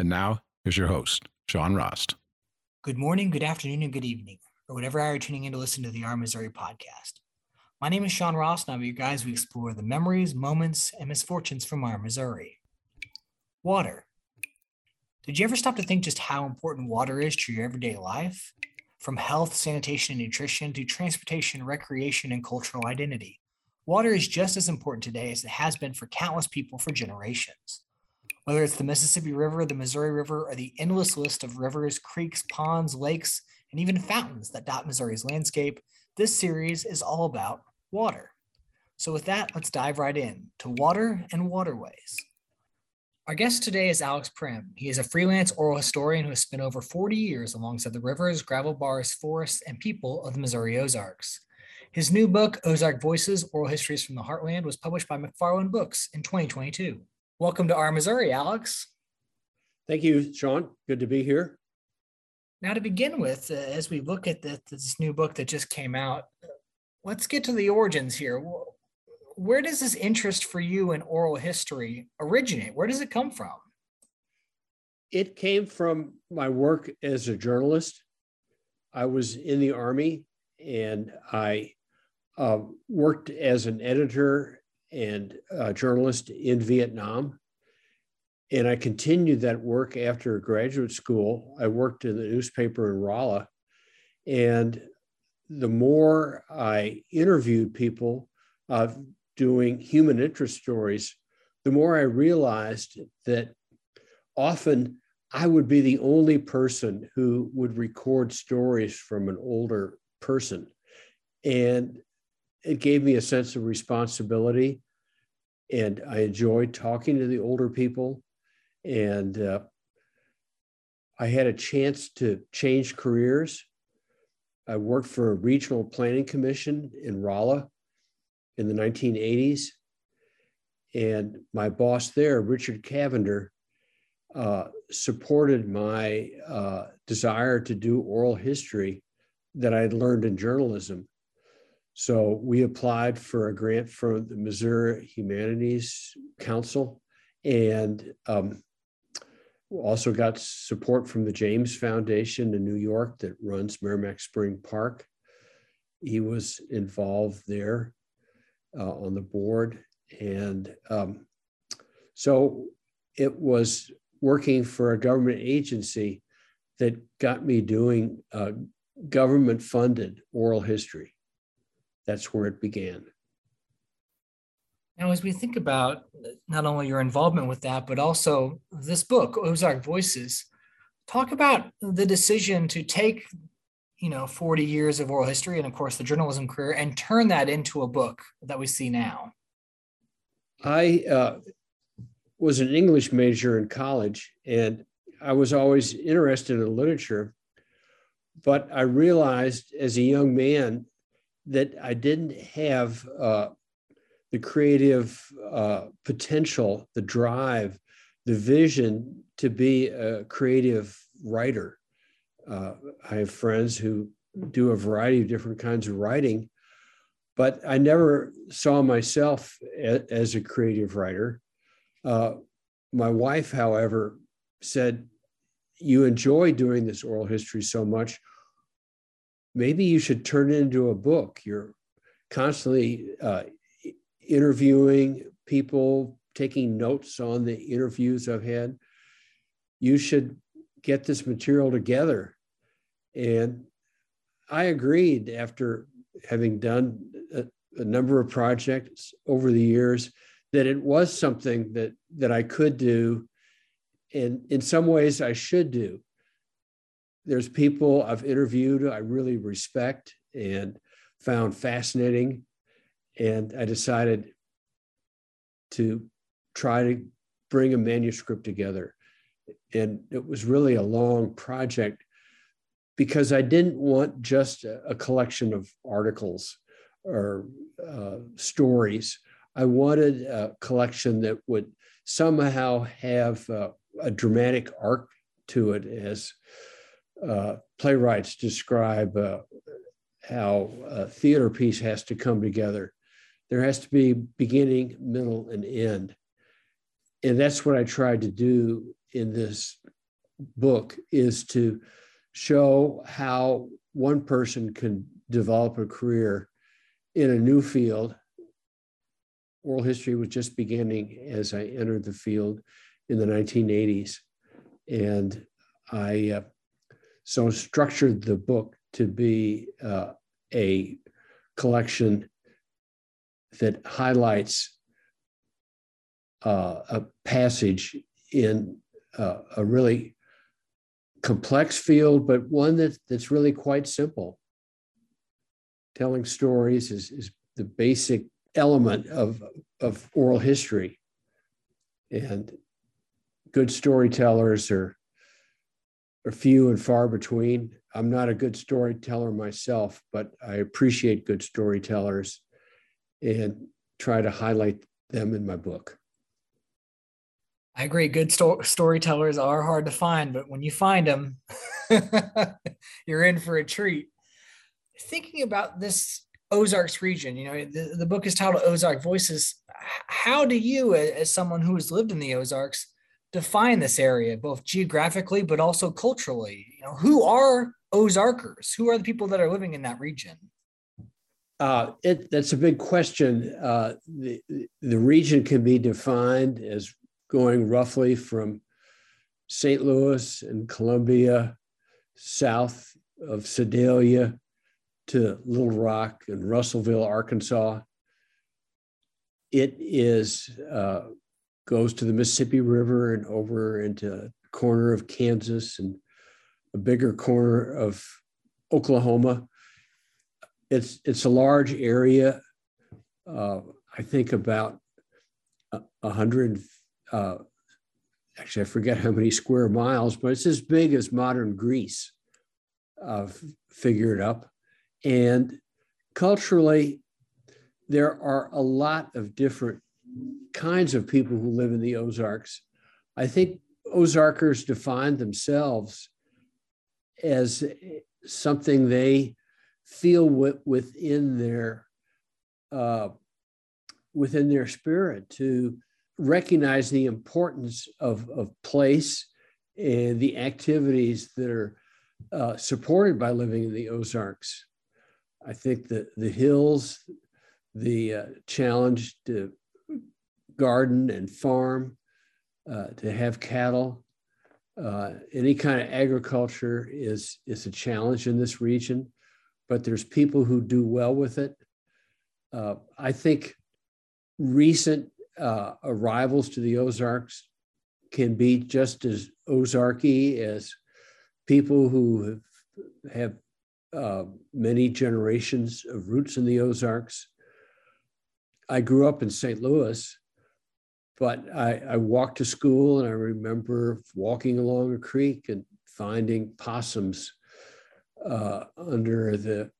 And now, here's your host, Sean Rost. Good morning, good afternoon, and good evening, or whatever hour you're tuning in to listen to the Our Missouri podcast. My name is Sean Rost, and I'm you guys. We explore the memories, moments, and misfortunes from our Missouri. Water. Did you ever stop to think just how important water is to your everyday life? From health, sanitation, and nutrition to transportation, recreation, and cultural identity. Water is just as important today as it has been for countless people for generations. Whether it's the Mississippi River, the Missouri River, or the endless list of rivers, creeks, ponds, lakes, and even fountains that dot Missouri's landscape, this series is all about water. So, with that, let's dive right in to water and waterways. Our guest today is Alex Primm. He is a freelance oral historian who has spent over 40 years alongside the rivers, gravel bars, forests, and people of the Missouri Ozarks. His new book, Ozark Voices Oral Histories from the Heartland, was published by McFarland Books in 2022. Welcome to our Missouri, Alex. Thank you, Sean. Good to be here. Now, to begin with, uh, as we look at the, this new book that just came out, let's get to the origins here. Where does this interest for you in oral history originate? Where does it come from? It came from my work as a journalist. I was in the Army and I uh, worked as an editor and a journalist in Vietnam. And I continued that work after graduate school. I worked in the newspaper in Rolla. And the more I interviewed people uh, doing human interest stories, the more I realized that often I would be the only person who would record stories from an older person. And it gave me a sense of responsibility. And I enjoyed talking to the older people. And uh, I had a chance to change careers. I worked for a regional planning commission in Rolla in the 1980s. And my boss there, Richard Cavender, uh, supported my uh, desire to do oral history that I had learned in journalism. So we applied for a grant from the Missouri Humanities Council and um, also got support from the James Foundation in New York that runs Meramec Spring Park. He was involved there uh, on the board. And um, so it was working for a government agency that got me doing uh, government funded oral history that's where it began. Now, as we think about not only your involvement with that, but also this book, Ozark Voices, talk about the decision to take, you know, 40 years of oral history and, of course, the journalism career and turn that into a book that we see now. I uh, was an English major in college, and I was always interested in literature. But I realized as a young man that I didn't have uh, the creative uh, potential, the drive, the vision to be a creative writer. Uh, I have friends who do a variety of different kinds of writing, but I never saw myself a, as a creative writer. Uh, my wife, however, said, You enjoy doing this oral history so much maybe you should turn it into a book. You're constantly uh, interviewing people, taking notes on the interviews I've had. You should get this material together. And I agreed after having done a, a number of projects over the years that it was something that that I could do and in some ways I should do there's people I've interviewed I really respect and found fascinating. And I decided to try to bring a manuscript together. And it was really a long project because I didn't want just a, collection of articles or uh, stories. I wanted a collection that would somehow have uh, a dramatic arc to it as uh, playwrights describe uh, how a theater piece has to come together. There has to be beginning, middle, and end. And that's what I tried to do in this book is to show how one person can develop a career in a new field. Oral history was just beginning as I entered the field in the 1980s. And I uh, so structured the book to be uh, a collection that highlights uh, a passage in uh, a really complex field, but one that, that's really quite simple. Telling stories is, is the basic element of, of oral history. And good storytellers are, are few and far between. I'm not a good storyteller myself, but I appreciate good storytellers and try to highlight them in my book. I agree. Good sto- storytellers are hard to find, but when you find them, you're in for a treat. Thinking about this Ozarks region, you know, the, the book is titled Ozark Voices. How do you, as someone who has lived in the Ozarks, define this area, both geographically but also culturally? You know, who are Ozarkers? Who are the people that are living in that region? Uh, it, that's a big question. Uh, the, the region can be defined as going roughly from St. Louis and Columbia, south of Sedalia to Little Rock and Russellville, Arkansas. It is uh, goes to the Mississippi River and over into a corner of Kansas and a bigger corner of Oklahoma. It's it's a large area. Uh, I think about a hundred uh, actually, I forget how many square miles, but it's as big as modern Greece, uh, figured up. And culturally, there are a lot of different kinds of people who live in the Ozarks. I think Ozarkers define themselves as something they feel within their uh, within their spirit to recognize the importance of, of place and the activities that are uh, supported by living in the Ozarks. I think that the hills, the uh, challenge to garden and farm, uh, to have cattle, uh, any kind of agriculture is, is a challenge in this region, but there's people who do well with it. Uh, I think recent uh, arrivals to the Ozarks can be just as Ozarky as people who have, have uh, many generations of roots in the Ozarks. I grew up in St. Louis, but I, I walked to school and I remember walking along a creek and finding possums uh, under the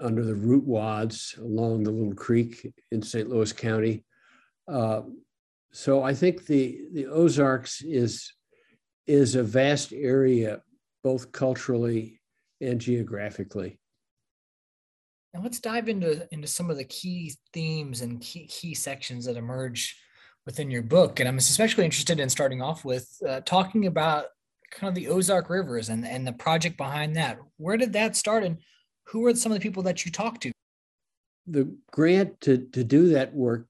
under the root wads along the little creek in St. Louis County. Uh, so I think the, the Ozarks is, is a vast area, both culturally and geographically. And let's dive into, into some of the key themes and key, key sections that emerge within your book. And I'm especially interested in starting off with uh, talking about kind of the Ozark Rivers and, and the project behind that. Where did that start and who were some of the people that you talked to? The grant to, to do that work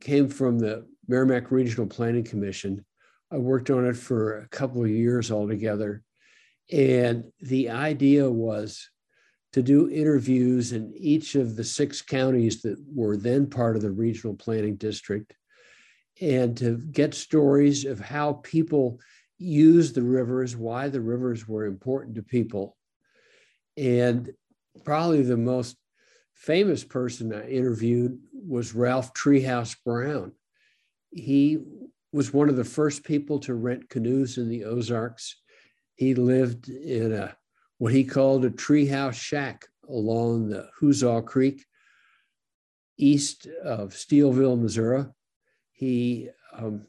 came from the Meramec Regional Planning Commission. I worked on it for a couple of years altogether. And the idea was to do interviews in each of the six counties that were then part of the regional planning district and to get stories of how people use the rivers, why the rivers were important to people. And probably the most famous person I interviewed was Ralph Treehouse Brown. He was one of the first people to rent canoes in the Ozarks. He lived in a what he called a treehouse shack along the Huzzah Creek, east of Steelville, Missouri. He um,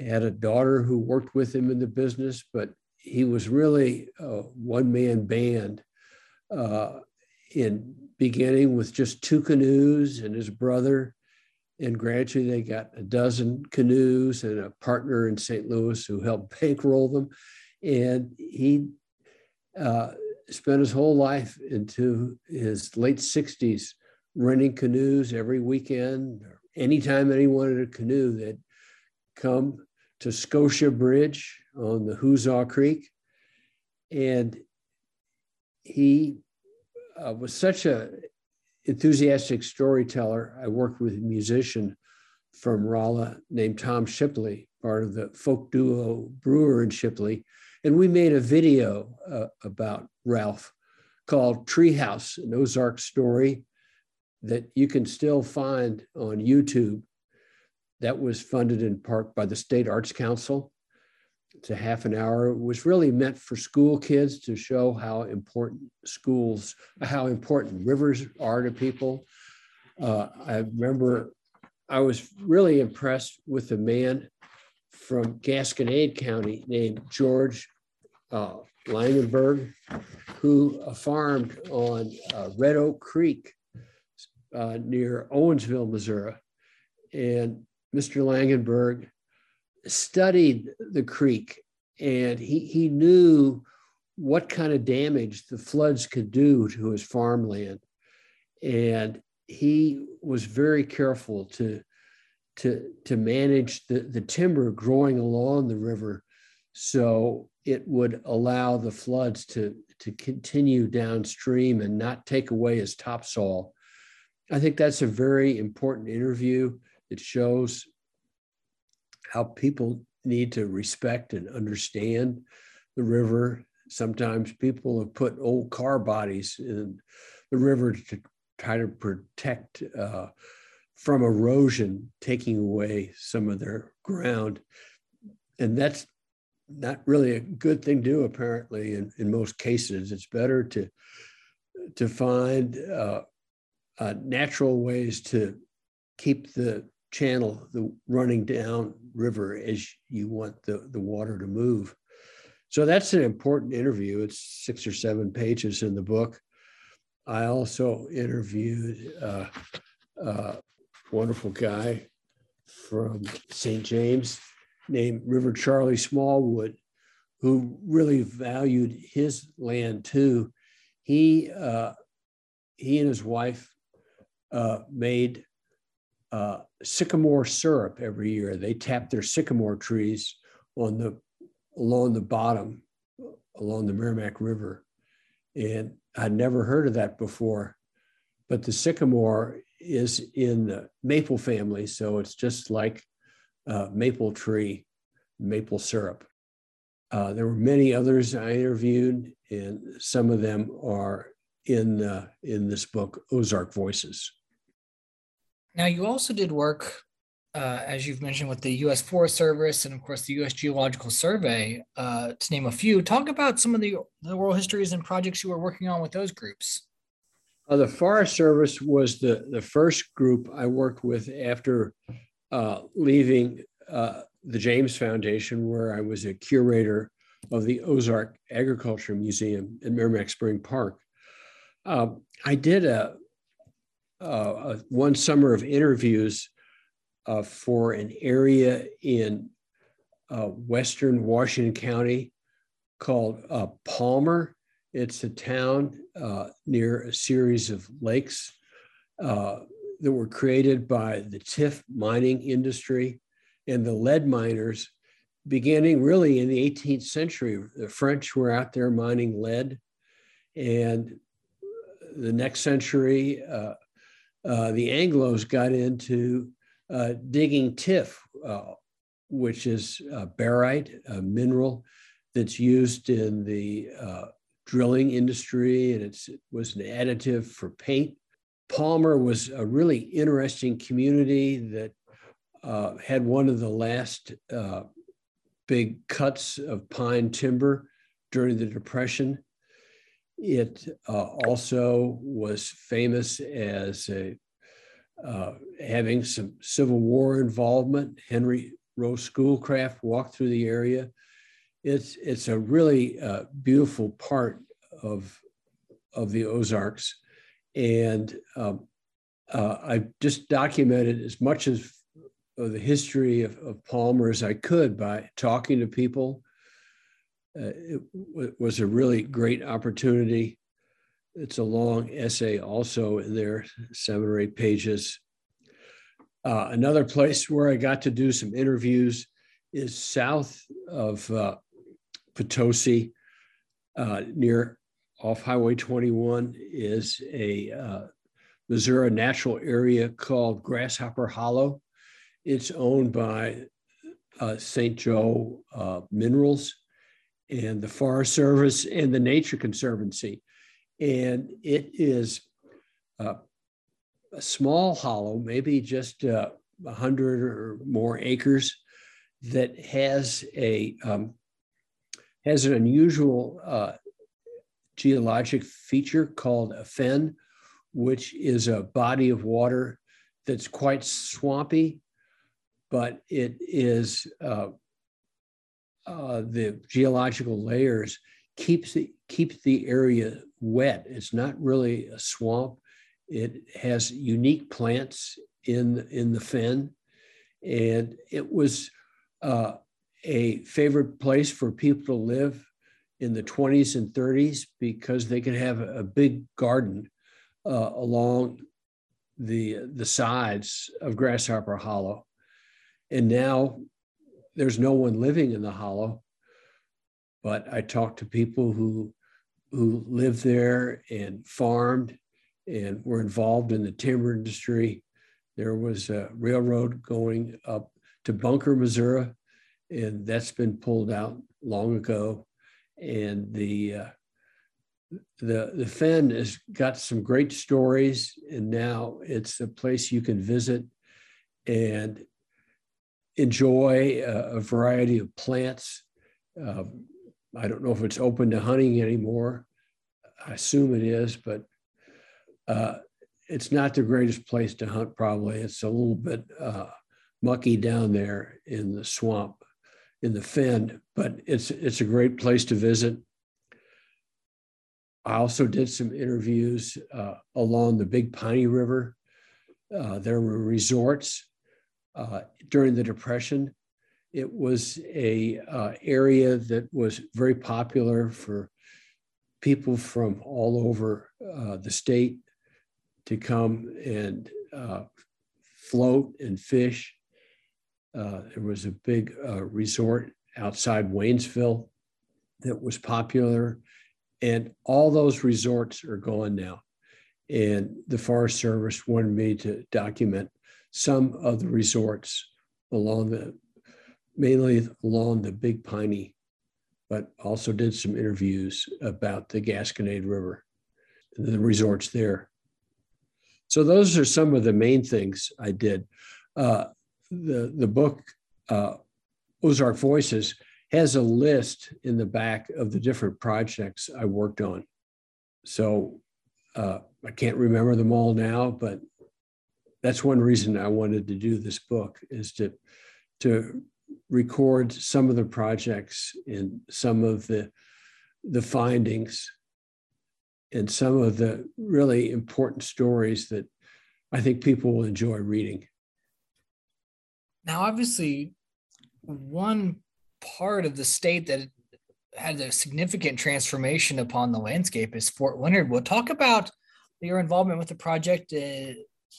had a daughter who worked with him in the business, but he was really a one man band uh, in beginning with just two canoes and his brother. And gradually they got a dozen canoes and a partner in St. Louis who helped bankroll them. And he uh, spent his whole life into his late 60s renting canoes every weekend. Anytime that he wanted a canoe, they'd come to Scotia Bridge on the Huzzah Creek. And he uh, was such a enthusiastic storyteller. I worked with a musician from Rolla named Tom Shipley, part of the folk duo Brewer and Shipley. And we made a video uh, about Ralph called Treehouse, an Ozark story that you can still find on YouTube. That was funded in part by the State Arts Council. It's a half an hour. It was really meant for school kids to show how important schools, how important rivers are to people. Uh, I remember I was really impressed with a man from Gasconade County named George uh, Langenberg, who farmed on uh, Red Oak Creek uh, near Owensville, Missouri. And Mr. Langenberg studied the creek and he, he knew what kind of damage the floods could do to his farmland. And he was very careful to, to, to manage the, the timber growing along the river so it would allow the floods to, to continue downstream and not take away his topsoil. I think that's a very important interview. It shows how people need to respect and understand the river. Sometimes people have put old car bodies in the river to try to protect uh, from erosion, taking away some of their ground. And that's not really a good thing to do, apparently, in, in most cases. It's better to, to find uh, uh, natural ways to keep the channel the running down river as you want the, the water to move. So that's an important interview. It's six or seven pages in the book. I also interviewed uh, a wonderful guy from St. James named River Charlie Smallwood, who really valued his land too. He uh, he and his wife uh, made uh, sycamore syrup every year. They tapped their sycamore trees on the along the bottom, along the Meramec River, and I'd never heard of that before. But the sycamore is in the maple family, so it's just like uh, maple tree, maple syrup. Uh, there were many others I interviewed, and some of them are in uh, in this book, Ozark Voices. Now, you also did work, uh, as you've mentioned, with the U.S. Forest Service and, of course, the U.S. Geological Survey, uh, to name a few. Talk about some of the, the oral histories and projects you were working on with those groups. Uh, the Forest Service was the, the first group I worked with after uh, leaving uh, the James Foundation, where I was a curator of the Ozark Agriculture Museum in Meramec Spring Park. Um, I did a, uh, one summer of interviews uh, for an area in uh, Western Washington County called uh, Palmer. It's a town uh, near a series of lakes uh, that were created by the Tiff mining industry and the lead miners beginning really in the 18th century. The French were out there mining lead. And the next century, uh, the Anglos got into uh, digging tiff, uh, which is barite, a mineral that's used in the uh, drilling industry, and it was an additive for paint. Palmer was a really interesting community that uh, had one of the last big cuts of pine timber during the Depression. It uh, also was famous as a, uh, having some Civil War involvement. Henry Rowe Schoolcraft walked through the area. It's, it's a really uh, beautiful part of, of the Ozarks. And um, uh, I just documented as much of the history of, of Palmer as I could by talking to people. Uh, it w- was a really great opportunity. It's a long essay, also in there, seven or eight pages. Uh, another place where I got to do some interviews is south of uh, Potosi, uh, near off Highway 21, is a uh, Missouri natural area called Grasshopper Hollow. It's owned by uh, St. Joe Minerals and the Forest Service and the Nature Conservancy. And it is uh, a small hollow, maybe just uh, 100 or more acres, that has a um, has an unusual uh, geologic feature called a fen, which is a body of water that's quite swampy but it is uh, the geological layers keeps the, keeps the area wet. It's not really a swamp. It has unique plants in, in the fen. And it was uh, a favorite place for people to live in the 20s and 30s because they could have a, a big garden uh, along the, the sides of Grasshopper Hollow. And now there's no one living in the hollow. But I talked to people who who lived there and farmed and were involved in the timber industry. There was a railroad going up to Bunker, Missouri, and that's been pulled out long ago. And the uh, the the Fen has got some great stories, and now it's a place you can visit. And enjoy a, a variety of plants. Uh, I don't know if it's open to hunting anymore. I assume it is, but uh, it's not the greatest place to hunt, probably. It's a little bit uh, mucky down there in the swamp, in the fen, but it's, it's a great place to visit. I also did some interviews uh, along the Big Piney River. Uh, there were resorts uh, during the Depression. It was a uh, area that was very popular for people from all over uh, the state to come and uh, float and fish. Uh, there was a big resort outside Waynesville that was popular, and all those resorts are gone now. And the Forest Service wanted me to document some of the resorts along the, mainly along the Big Piney, but also did some interviews about the Gasconade River and the resorts there. So those are some of the main things I did. Uh, the, the book, uh, Ozark Voices, has a list in the back of the different projects I worked on. So uh, I can't remember them all now, but that's one reason I wanted to do this book is to to record some of the projects and some of the the findings and some of the really important stories that I think people will enjoy reading. Now, obviously, one part of the state that had a significant transformation upon the landscape is Fort Leonard. We'll talk about your involvement with the project uh,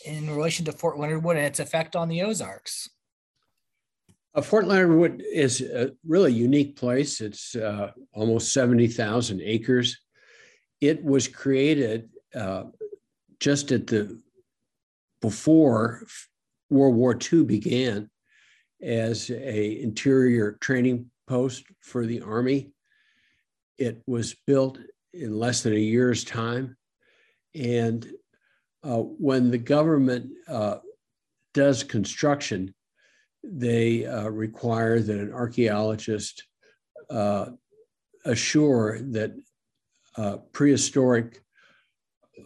in relation to Fort Leonard Wood and its effect on the Ozarks? Uh, Fort Leonard Wood is a really unique place. It's uh, almost 70,000 acres. It was created uh, just at the before World War II began as a interior training post for the Army. It was built in less than a year's time. And uh, when the government uh, does construction, they uh, require that an archaeologist uh, assure that uh, prehistoric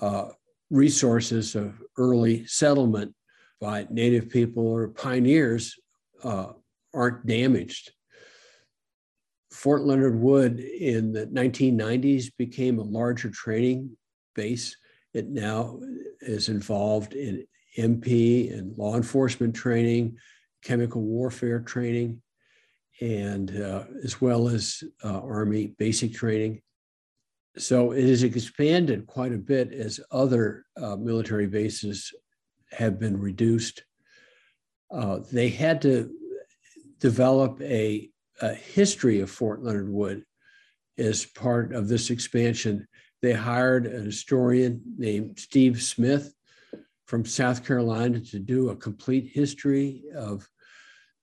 uh, resources of early settlement by native people or pioneers aren't damaged. Fort Leonard Wood in the 1990s became a larger training base. It now is involved in MP and law enforcement training, chemical warfare training, and uh, as well as uh, Army basic training. So it has expanded quite a bit as other uh, military bases have been reduced. Uh, they had to develop a, a history of Fort Leonard Wood as part of this expansion. They hired a historian named Steve Smith from South Carolina to do a complete history of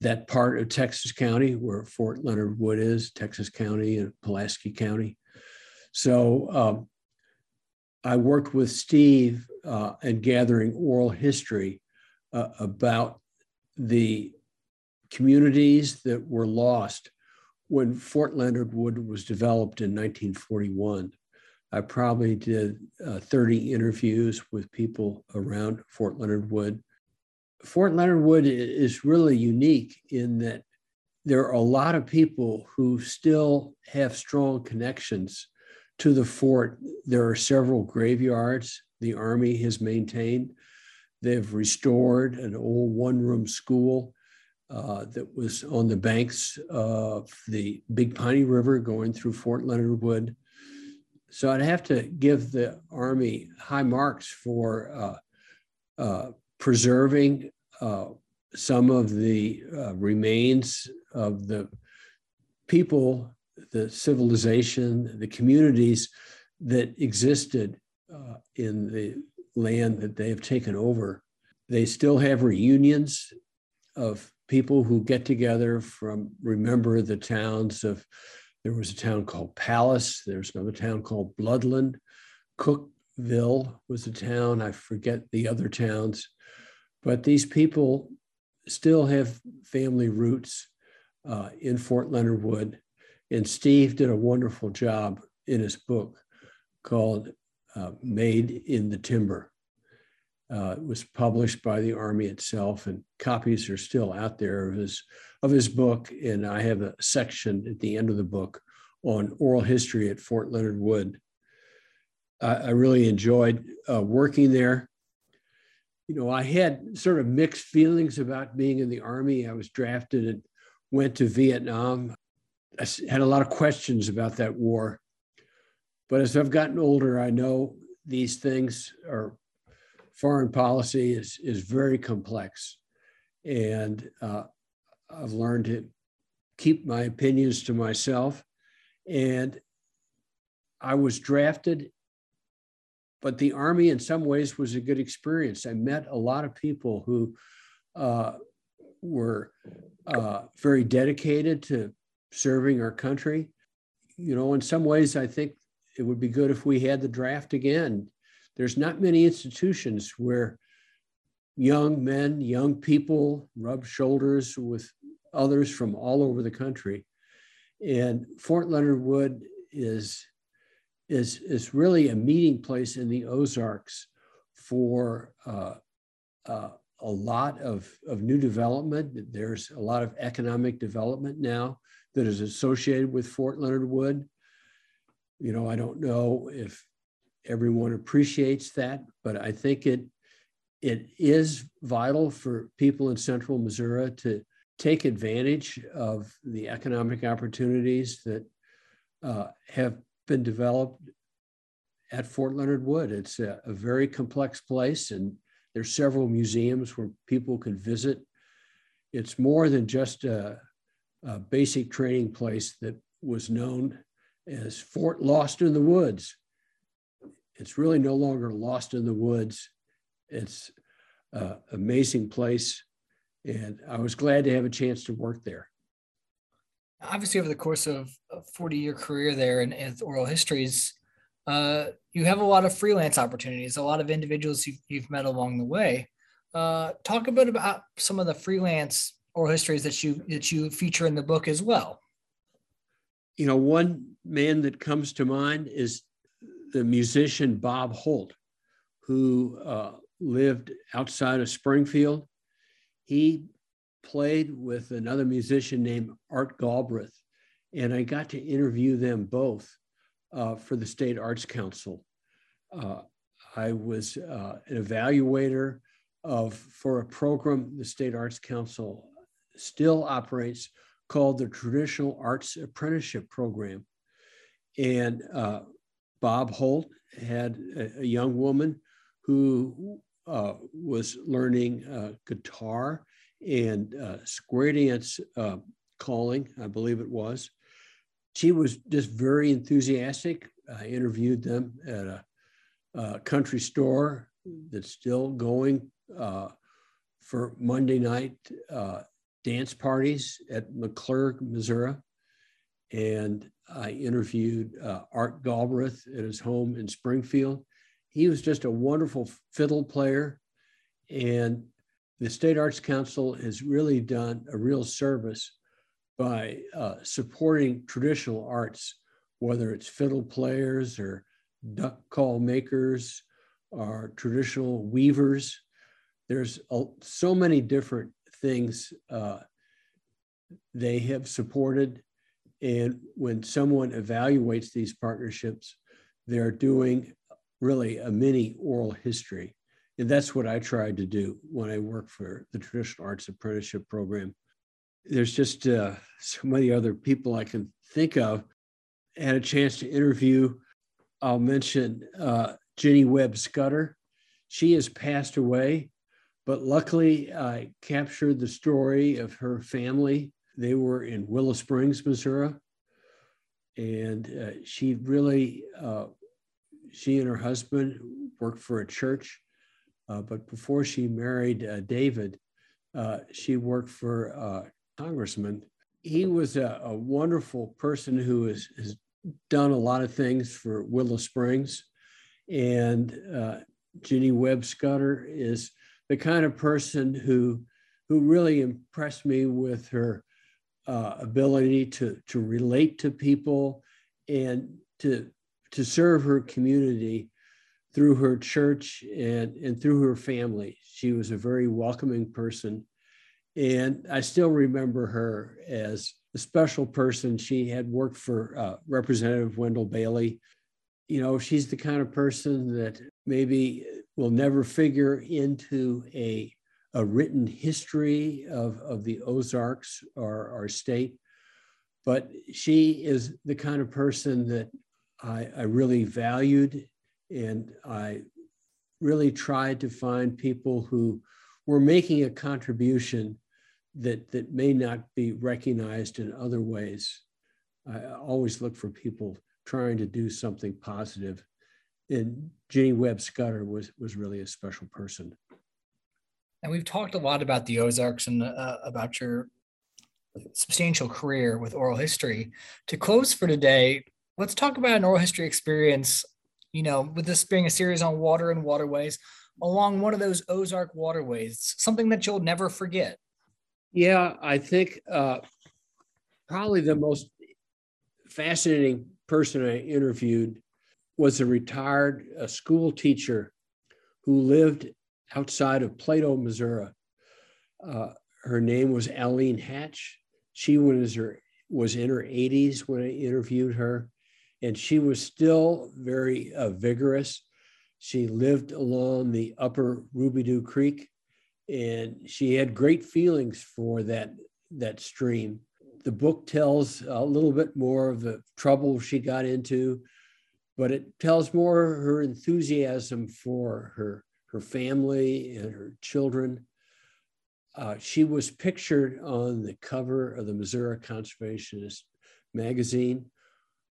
that part of Texas County where Fort Leonard Wood is, Texas County and Pulaski County. So um, I worked with Steve uh, and gathering oral history uh, about the communities that were lost when Fort Leonard Wood was developed in 1941. I probably did uh, 30 interviews with people around Fort Leonard Wood. Fort Leonard Wood is really unique in that there are a lot of people who still have strong connections to the fort. There are several graveyards the Army has maintained. They've restored an old one room school uh, that was on the banks of the Big Piney River going through Fort Leonard Wood. So I'd have to give the Army high marks for uh, uh, preserving uh, some of the uh, remains of the people, the civilization, the communities that existed uh, in the land that they have taken over. They still have reunions of people who get together from remember the towns of there was a town called Palace, there's another town called Bloodland, Cookville was a town, I forget the other towns, but these people still have family roots uh, in Fort Leonard Wood. And Steve did a wonderful job in his book called uh, made in the timber. Uh, it was published by the Army itself, and copies are still out there of his of his book. And I have a section at the end of the book on oral history at Fort Leonard Wood. I, I really enjoyed uh, working there. You know, I had sort of mixed feelings about being in the Army. I was drafted and went to Vietnam. I had a lot of questions about that war. But as I've gotten older, I know these things are foreign policy is, is very complex. And uh, I've learned to keep my opinions to myself. And I was drafted, but the Army, in some ways, was a good experience. I met a lot of people who uh, were uh, very dedicated to serving our country. You know, in some ways, I think it would be good if we had the draft again. There's not many institutions where young men, young people rub shoulders with others from all over the country. And Fort Leonard Wood is, is, is really a meeting place in the Ozarks for uh, uh, a lot of, of new development. There's a lot of economic development now that is associated with Fort Leonard Wood you know, I don't know if everyone appreciates that, but I think it it is vital for people in central Missouri to take advantage of the economic opportunities that uh, have been developed at Fort Leonard Wood. It's a, a, very complex place, and there's several museums where people can visit. It's more than just a, a basic training place that was known as Fort Lost in the Woods. It's really no longer lost in the woods. It's an amazing place. And I was glad to have a chance to work there. Obviously, over the course of a 40 year career there in, in oral histories, uh, you have a lot of freelance opportunities, a lot of individuals you've, you've met along the way. Uh, talk a bit about some of the freelance oral histories that you that you feature in the book as well. You know, one man that comes to mind is the musician Bob Holt, who uh, lived outside of Springfield. He played with another musician named Art Galbraith, and I got to interview them both uh, for the State Arts Council. Uh, I was uh, an evaluator of for a program the State Arts Council still operates called the Traditional Arts Apprenticeship Program. And uh, Bob Holt had a, a young woman who uh, was learning uh, guitar and uh, square dance uh, calling, I believe it was. She was just very enthusiastic. I interviewed them at a, a country store that's still going for Monday night dance parties at McClurg, Missouri. And I interviewed uh, Art Galbraith at his home in Springfield. He was just a wonderful fiddle player. And the State Arts Council has really done a real service by uh, supporting traditional arts, whether it's fiddle players or duck call makers or traditional weavers. There's a, so many different things uh, they have supported. And when someone evaluates these partnerships, they're doing really a mini oral history. And that's what I tried to do when I worked for the Traditional Arts Apprenticeship Program. There's just uh, so many other people I can think of. I had a chance to interview, I'll mention uh, Jenny Webb Scudder. She has passed away, but luckily I captured the story of her family. They were in Willow Springs, Missouri. And uh, she really, uh, she and her husband worked for a church uh, but before she married uh, David, uh, she worked for uh, Congressman. He was a, a wonderful person who has, has, done a lot of things for Willow Springs. And uh, Jenny Webb Scudder is the kind of person who, who really impressed me with her uh, ability to, to relate to people and to, to serve her community through her church and, and through her family. She was a very welcoming person. And I still remember her as a special person. She had worked for uh, Representative Wendell Bailey. You know, she's the kind of person that maybe will never figure into a, a written history of, of the Ozarks or our state, but she is the kind of person that I, I really valued and I really tried to find people who were making a contribution that, that may not be recognized in other ways. I always look for people trying to do something positive. And Jenny Webb Scudder was, was really a special person. And we've talked a lot about the Ozarks and uh, about your substantial career with oral history. To close for today, let's talk about an oral history experience you know, with this being a series on water and waterways, along one of those Ozark waterways, something that you'll never forget. Yeah, I think uh, probably the most fascinating person I interviewed was a retired uh, school teacher who lived outside of Plato, Missouri. Uh, her name was Aline Hatch. She was her was in her 80s when I interviewed her and she was still very uh, vigorous. She lived along the upper Roubidoux Creek, and she had great feelings for that, that stream. The book tells a little bit more of the trouble she got into, but it tells more her enthusiasm for her, her family and her children. Uh, she was pictured on the cover of the Missouri Conservationist magazine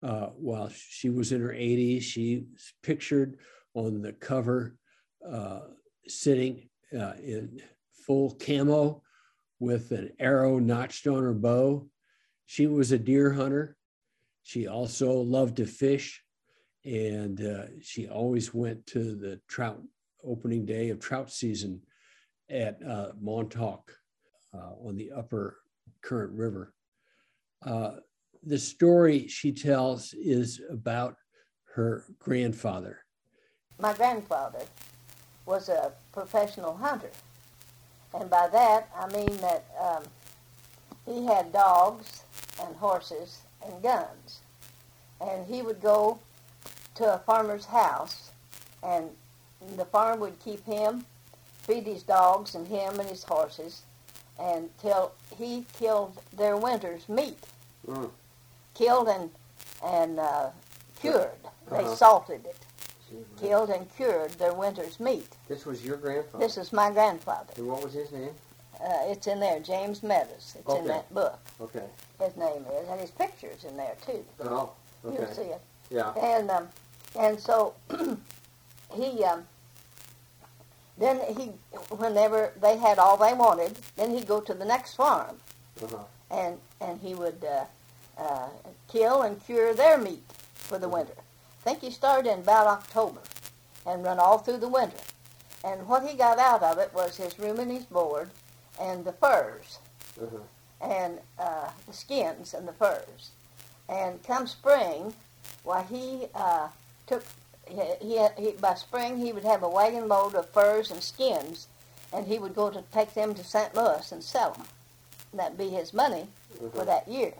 uh, while she was in her 80s. She's pictured on the cover uh, sitting uh, in full camo with an arrow notched on her bow. She was a deer hunter. She also loved to fish, and uh, she always went to the trout opening day of trout season at uh, Montauk. uh, on the upper current river. The story she tells is about her grandfather. My grandfather was a professional hunter. And by that, I mean that um, he had dogs and horses and guns. And he would go to a farmer's house, and the farm would keep him, feed his dogs and him and his horses, until he killed their winter's meat. Mm. Killed and, and uh, cured. They Uh-huh. salted it. Gee. Killed and cured their winter's meat. This was your grandfather. This is my grandfather. And what was his name? Uh, it's in there, James Meadows. It's Okay. in that book. Okay. His name is, and his picture's in there too. Oh. okay. You'll see it. Yeah. And um, and so he um, then he whenever they had all they wanted, then he'd go to the next farm Uh-huh. and and he would uh, uh, kill and cure their meat for the winter. I think he started in about October and run all through the winter. And what he got out of it was his room and his board and the furs Uh-huh. and uh, the skins and the furs. And come spring, why he uh, took he, he, he by spring he would have a wagon load of furs and skins, and he would go to take them to St. Louis and sell them. And that'd be his money for Uh-huh. that year.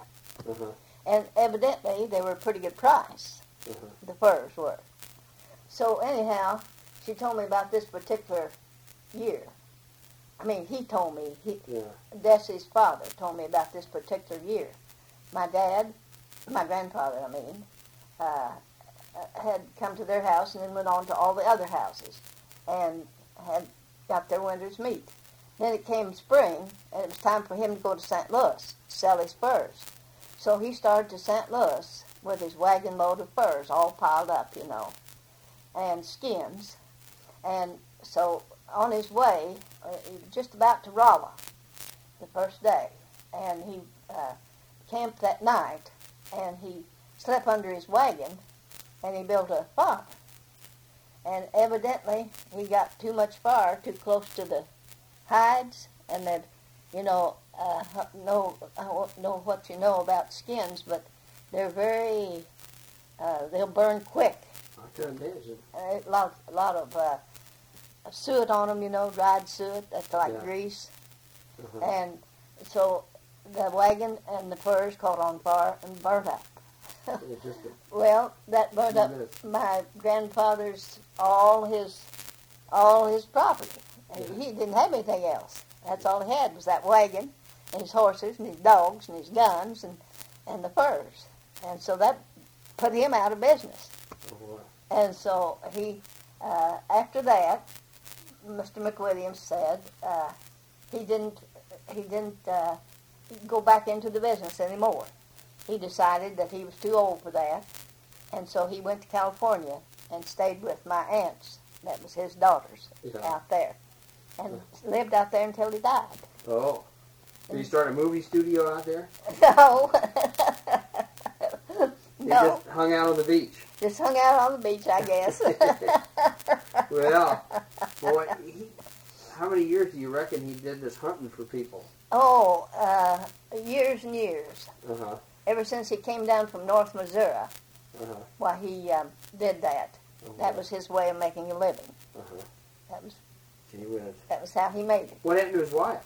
Uh-huh. And evidently they were a pretty good price. Uh-huh. The furs were. So anyhow, she told me about this particular year. I mean, he told me. He, Yeah. Desi's father told me about this particular year. My dad, my grandfather, I mean, uh, had come to their house and then went on to all the other houses and had got their winter's meat. Then it came spring, and it was time for him to go to St. Louis to sell his furs. So he started to St. Louis with his wagon load of furs all piled up, you know, and skins. And so on his way, uh, he was just about to Rolla the first day, and he uh, camped that night, and he slept under his wagon, and he built a fire. And evidently, he got too much fire too close to the hides, and that, you know, uh, know I don't know what you know about skins, but they're very, uh, they'll burn quick. I couldn't imagine. Uh, a lot, a lot of uh, suet on them, you know, dried suet. That's like Yeah. grease. Uh-huh. And so the wagon and the furs caught on fire and burnt up. It just a Well, that burnt up minutes. my grandfather's all his all his property. Yeah. He didn't have anything else. That's all he had was that wagon and his horses and his dogs and his guns and, and the furs. And so that put him out of business. Oh. And so he, uh, after that, Mr. McWilliams said uh, he didn't he didn't uh, go back into the business anymore. He decided that he was too old for that, and so he went to California and stayed with my aunts. That was his daughters Yeah. out there, and lived out there until he died. Oh. Did he start a movie studio out there? No, You no, just hung out on the beach. just hung out on the beach, I guess. Well, boy, he, how many years do you reckon he did this hunting for people? oh, uh, years and years. Uh-huh. ever since he came down from North Missouri, Uh-huh. why he um, did that. Oh, That was his way of making a living. Uh-huh. That was Gee whiz. that was how he made it. What happened to his wife?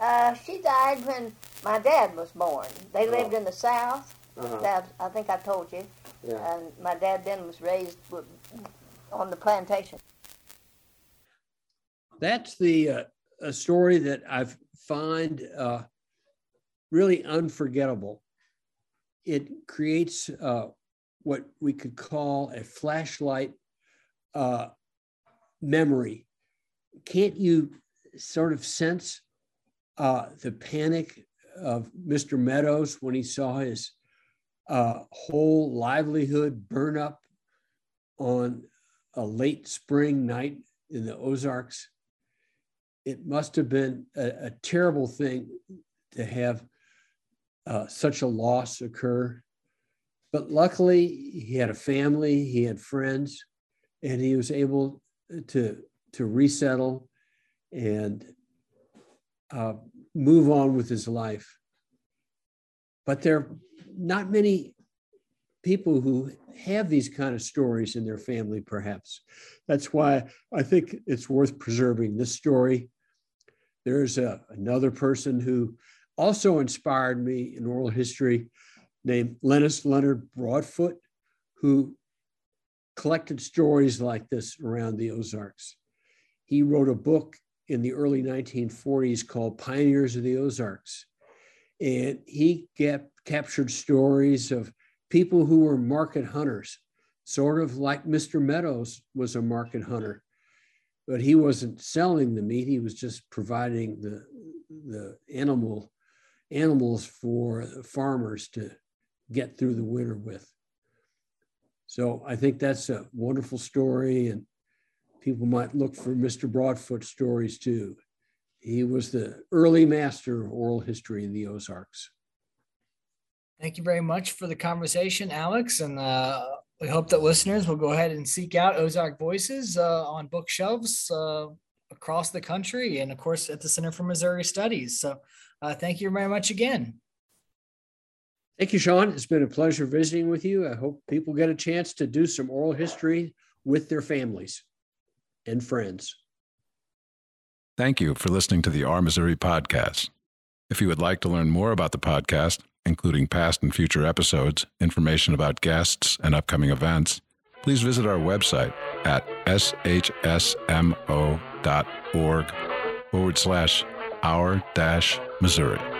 Uh, she died when my dad was born. They Oh. lived in the South. Uh-huh. That, I think I told you. Yeah. And my dad then was raised on the plantation. That's the uh, a story that I find uh, really unforgettable. It creates uh, what we could call a flashlight uh, memory. Can't you sort of sense uh, the panic of Mr. Meadows when he saw his uh, whole livelihood burn up on a late spring night in the Ozarks? it must have been a, a terrible thing to have uh, such a loss occur. But luckily, he had a family, he had friends, and he was able to to resettle and uh, move on with his life. But there are not many people who have these kind of stories in their family, perhaps. That's why I think it's worth preserving this story. There's a, another person who also inspired me in oral history named Lennis Leonard Broadfoot, who collected stories like this around the Ozarks. He wrote a book in the early 1940s called Pioneers of the Ozarks. And he captured stories of people who were market hunters, sort of like Mr. Meadows was a market hunter. But he wasn't selling the meat, he was just providing the, the animal animals for farmers to get through the winter with. So I think that's a wonderful story, and people might look for Mr. Broadfoot stories too. He was the early master of oral history in the Ozarks. Thank you very much for the conversation, Alex. And uh, we hope that listeners will go ahead and seek out Ozark Voices uh, on bookshelves uh, across the country and, of course, at the Center for Missouri Studies. So uh, thank you very much again. Thank you, Sean. It's been a pleasure visiting with you. I hope people get a chance to do some oral history with their families and friends. Thank you for listening to the Our Missouri podcast. If you would like to learn more about the podcast, including past and future episodes, information about guests, and upcoming events, please visit our website at shsmo.org forward slash our dash Missouri.